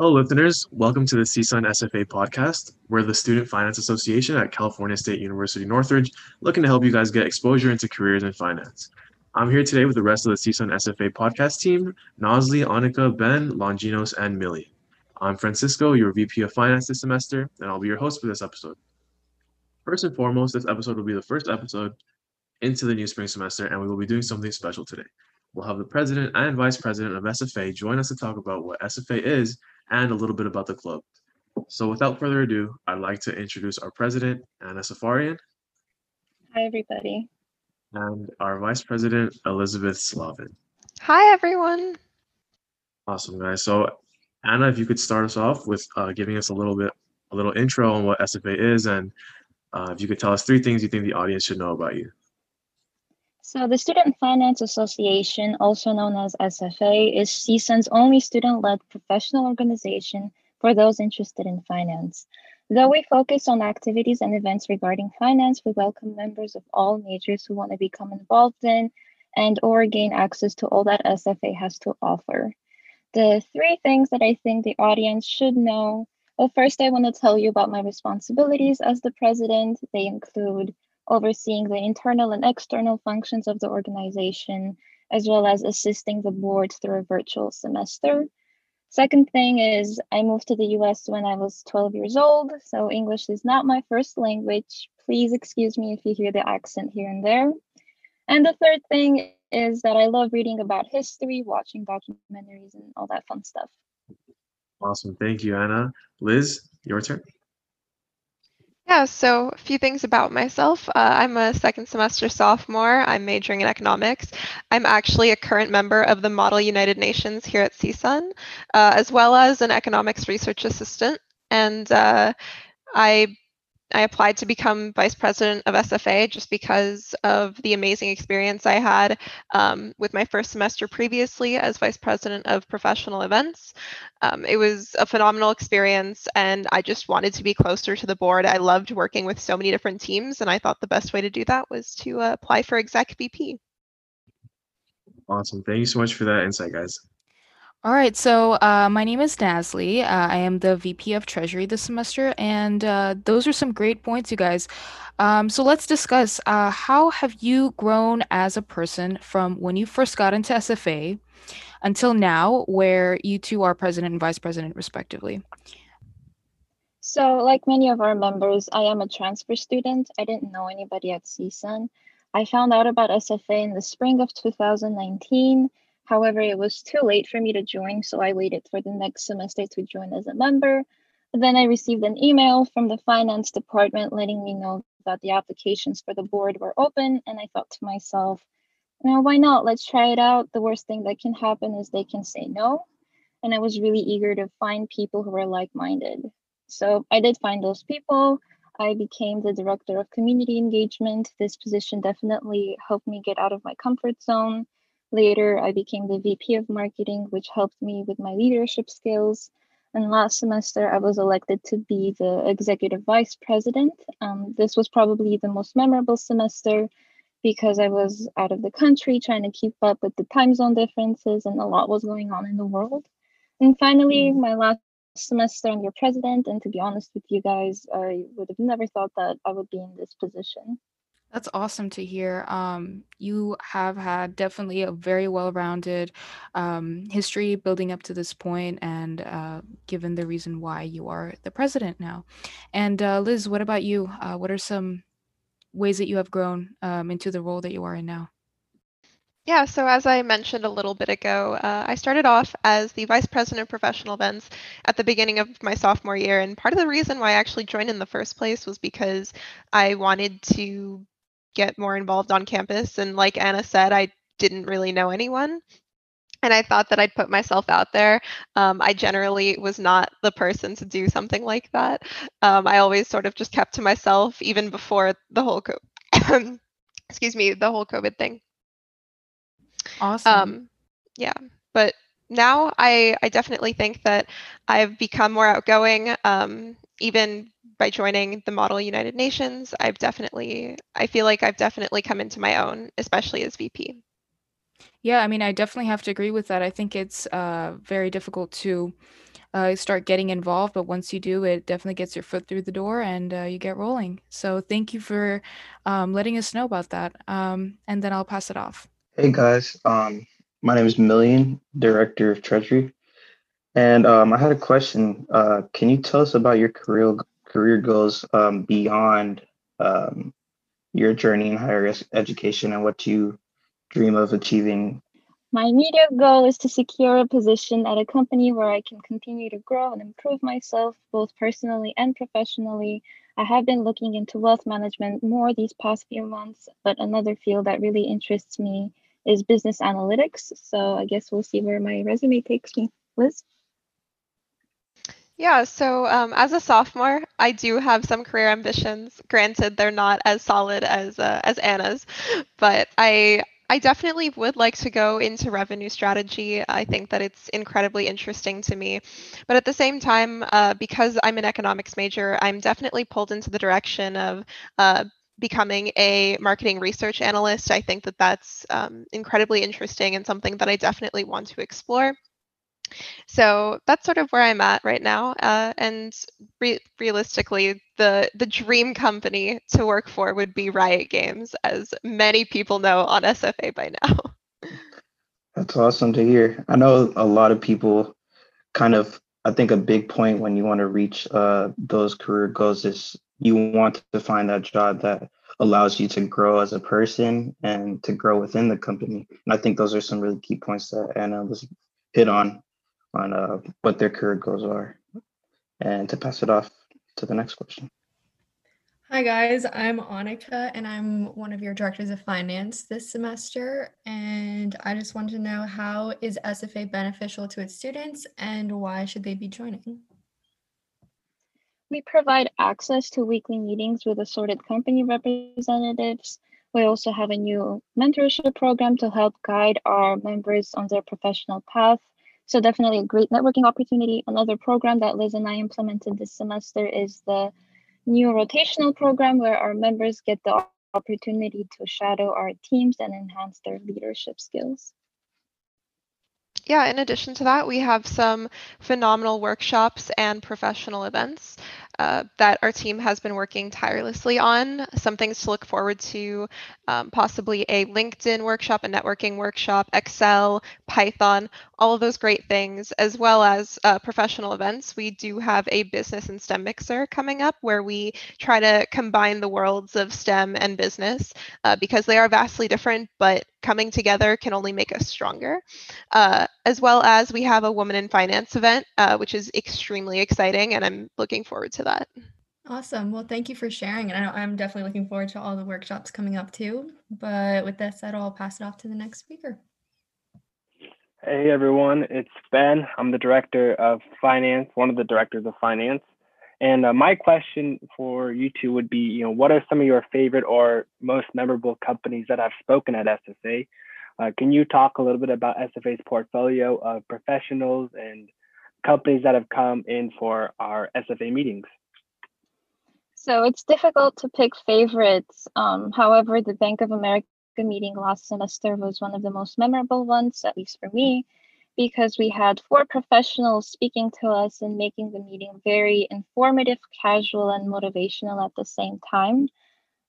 Hello, listeners. Welcome to the CSUN SFA podcast. We're the Student Finance Association at California State University Northridge, looking to help you guys get exposure into careers in finance. I'm here today with the rest of the CSUN SFA podcast team Nosley, Annika, Ben, Longinos, and Millie. I'm Francisco, your VP of Finance this semester, and I'll be your host for this episode. First and foremost, this episode will be the first episode into the new spring semester, and we will be doing something special today. We'll have the president and vice president of SFA join us to talk about what SFA is and a little bit about the club. So without further ado, I'd like to introduce our president, Anna Safaryan. Hi, everybody. And our vice president, Elizabeth Slavin. Hi, everyone. Awesome, guys. So Anna, if you could start us off with uh, giving us a little bit, a little intro on what SFA is, and uh, if you could tell us three things you think the audience should know about you. So the Student Finance Association, also known as SFA, is CSUN's only student-led professional organization for those interested in finance. Though we focus on activities and events regarding finance, we welcome members of all majors who want to become involved in and or gain access to all that SFA has to offer. The three things that I think the audience should know. Well, first, I want to tell you about my responsibilities as the president. They include overseeing the internal and external functions of the organization, as well as assisting the board through a virtual semester. Second thing is I moved to the US when I was 12 years old, so English is not my first language. Please excuse me if you hear the accent here and there. And the third thing is that I love reading about history, watching documentaries, and all that fun stuff. Awesome. Thank you, Anna. Liz, your turn. Yeah, so a few things about myself. Uh, I'm a second semester sophomore. I'm majoring in economics. I'm actually a current member of the Model United Nations here at CSUN, uh, as well as an economics research assistant. And uh, I I applied to become vice president of SFA just because of the amazing experience I had um, with my first semester previously as vice president of professional events. Um, it was a phenomenal experience, and I just wanted to be closer to the board. I loved working with so many different teams, and I thought the best way to do that was to uh, apply for exec VP. Awesome. Thank you so much for that insight, guys. All right, so uh, my name is Nasli. Uh, I am the VP of Treasury this semester, and uh, those are some great points, you guys. Um, so let's discuss uh, how have you grown as a person from when you first got into SFA until now, where you two are president and vice president, respectively. So, like many of our members, I am a transfer student. I didn't know anybody at CSUN. I found out about SFA in the spring of 2019 However, it was too late for me to join, so I waited for the next semester to join as a member. Then I received an email from the finance department letting me know that the applications for the board were open, and I thought to myself, "Now, why not? Let's try it out. The worst thing that can happen is they can say no. And I was really eager to find people who were like minded. So I did find those people. I became the director of community engagement. This position definitely helped me get out of my comfort zone Later, I became the VP of marketing, which helped me with my leadership skills. And last semester, I was elected to be the executive vice president. Um, this was probably the most memorable semester because I was out of the country trying to keep up with the time zone differences, and a lot was going on in the world. And finally, mm-hmm. my last semester, I'm your president. And to be honest with you guys, I would have never thought that I would be in this position. That's awesome to hear. Um, you have had definitely a very well-rounded um, history building up to this point, and uh, given the reason why you are the president now. And uh, Liz, what about you? Uh, what are some ways that you have grown um, into the role that you are in now? Yeah, so as I mentioned a little bit ago, uh, I started off as the vice president of professional events at the beginning of my sophomore year. And part of the reason why I actually joined in the first place was because I wanted to get more involved on campus. And like Anna said, I didn't really know anyone. And I thought that I'd put myself out there. Um, I generally was not the person to do something like that. Um, I always sort of just kept to myself, even before the whole, co- excuse me, the whole COVID thing. Awesome. Um, yeah, but now I I definitely think that I've become more outgoing. Um, even by joining the Model United Nations, I've definitely, I feel like I've definitely come into my own, especially as VP. Yeah, I mean, I definitely have to agree with that. I think it's uh, very difficult to uh, start getting involved. But once you do, it definitely gets your foot through the door and uh, you get rolling. So thank you for um, letting us know about that. Um, and then I'll pass it off. Hey guys, um, my name is Million, Director of Treasury. And um, I had a question. Uh, can you tell us about your career career goals um, beyond um, your journey in higher education and what you dream of achieving? My immediate goal is to secure a position at a company where I can continue to grow and improve myself both personally and professionally. I have been looking into wealth management more these past few months, but another field that really interests me is business analytics. So I guess we'll see where my resume takes me. Liz? Yeah, so um, as a sophomore, I do have some career ambitions. Granted, they're not as solid as uh, as Anna's, but I I definitely would like to go into revenue strategy. I think that it's incredibly interesting to me. But at the same time, uh, because I'm an economics major, I'm definitely pulled into the direction of uh, becoming a marketing research analyst. I think that that's um, incredibly interesting and something that I definitely want to explore. So that's sort of where I'm at right now. Uh, and re- realistically, the the dream company to work for would be Riot Games, as many people know on SFA by now. That's awesome to hear. I know a lot of people kind of. I think a big point when you want to reach uh, those career goals is you want to find that job that allows you to grow as a person and to grow within the company. And I think those are some really key points that Anna was hit on on uh, what their career goals are. And to pass it off to the next question. Hi guys, I'm Annika and I'm one of your directors of finance this semester. And I just wanted to know how is SFA beneficial to its students and why should they be joining? We provide access to weekly meetings with assorted company representatives. We also have a new mentorship program to help guide our members on their professional path so definitely a great networking opportunity. Another program that Liz and I implemented this semester is the new rotational program where our members get the opportunity to shadow our teams and enhance their leadership skills. Yeah, in addition to that, we have some phenomenal workshops and professional events uh, that our team has been working tirelessly on. Some things to look forward to, um, possibly a LinkedIn workshop, a networking workshop, Excel, Python, all of those great things, as well as uh, professional events. We do have a business and STEM mixer coming up where we try to combine the worlds of STEM and business uh, because they are vastly different, but coming together can only make us stronger. Uh, as well as we have a Woman in Finance event, uh, which is extremely exciting, and I'm looking forward to that. Awesome. Well, thank you for sharing. And I'm definitely looking forward to all the workshops coming up too. But with that said, I'll pass it off to the next speaker. Hey everyone, it's Ben. I'm the director of finance, one of the directors of finance. And uh, my question for you two would be, you know, what are some of your favorite or most memorable companies that have spoken at SFA? Uh, can you talk a little bit about SFA's portfolio of professionals and companies that have come in for our SFA meetings? So it's difficult to pick favorites. Um, however, the Bank of America meeting last semester was one of the most memorable ones, at least for me because we had four professionals speaking to us and making the meeting very informative, casual, and motivational at the same time.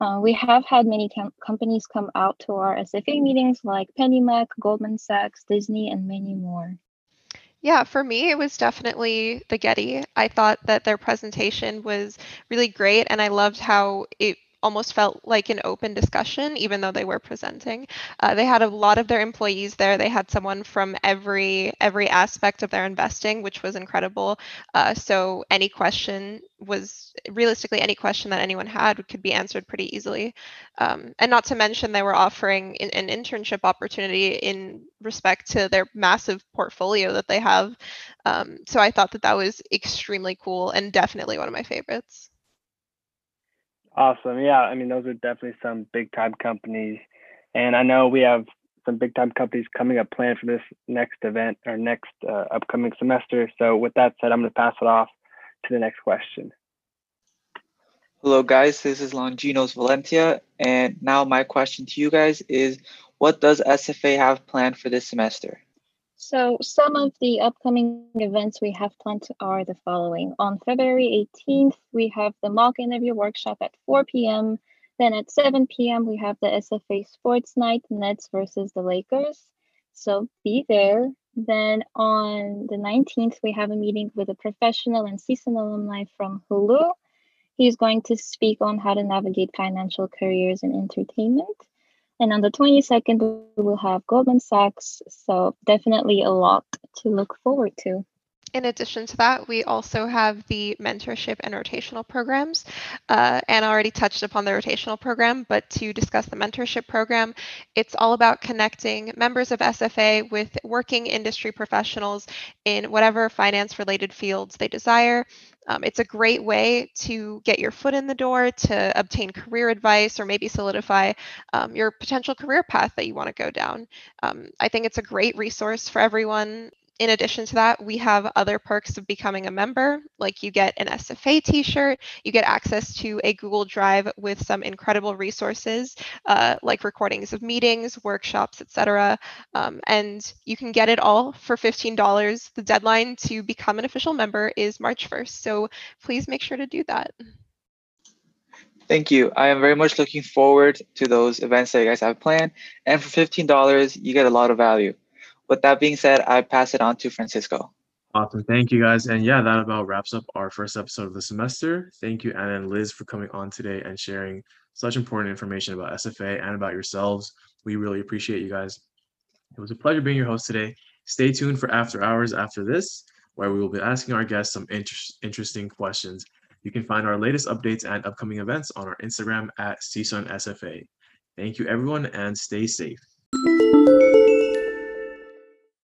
Uh, we have had many com- companies come out to our SFA meetings like PennyMac, Goldman Sachs, Disney, and many more. Yeah, for me, it was definitely the Getty. I thought that their presentation was really great, and I loved how it almost felt like an open discussion, even though they were presenting. Uh, they had a lot of their employees there. They had someone from every every aspect of their investing, which was incredible. Uh, so any question was realistically any question that anyone had could be answered pretty easily. Um, and not to mention they were offering an, an internship opportunity in respect to their massive portfolio that they have. Um, so I thought that that was extremely cool and definitely one of my favorites. Awesome. Yeah, I mean, those are definitely some big time companies. And I know we have some big time companies coming up planned for this next event or next uh, upcoming semester. So, with that said, I'm going to pass it off to the next question. Hello, guys. This is Longinos Valentia. And now, my question to you guys is what does SFA have planned for this semester? So some of the upcoming events we have planned are the following. On February 18th, we have the mock interview workshop at 4 p.m. Then at 7 p.m., we have the SFA Sports Night, Nets versus the Lakers. So be there. Then on the 19th, we have a meeting with a professional and CSUN alumni from Hulu. He's going to speak on how to navigate financial careers in entertainment. And on the 22nd, we will have Goldman Sachs. So definitely a lot to look forward to. In addition to that, we also have the mentorship and rotational programs. Uh, Anna already touched upon the rotational program, but to discuss the mentorship program, it's all about connecting members of SFA with working industry professionals in whatever finance related fields they desire. Um, it's a great way to get your foot in the door to obtain career advice or maybe solidify um, your potential career path that you want to go down. Um, I think it's a great resource for everyone in addition to that, we have other perks of becoming a member, like you get an SFA t-shirt, you get access to a Google Drive with some incredible resources, uh, like recordings of meetings, workshops, etc. Um, and you can get it all for $15. The deadline to become an official member is March 1st, so please make sure to do that. Thank you. I am very much looking forward to those events that you guys have planned. And for $15, you get a lot of value with that being said, I pass it on to Francisco. Awesome. Thank you guys. And yeah, that about wraps up our first episode of the semester. Thank you, Anna and Liz, for coming on today and sharing such important information about SFA and about yourselves. We really appreciate you guys. It was a pleasure being your host today. Stay tuned for after hours after this, where we will be asking our guests some inter- interesting questions. You can find our latest updates and upcoming events on our Instagram at CSUN SFA. Thank you, everyone, and stay safe.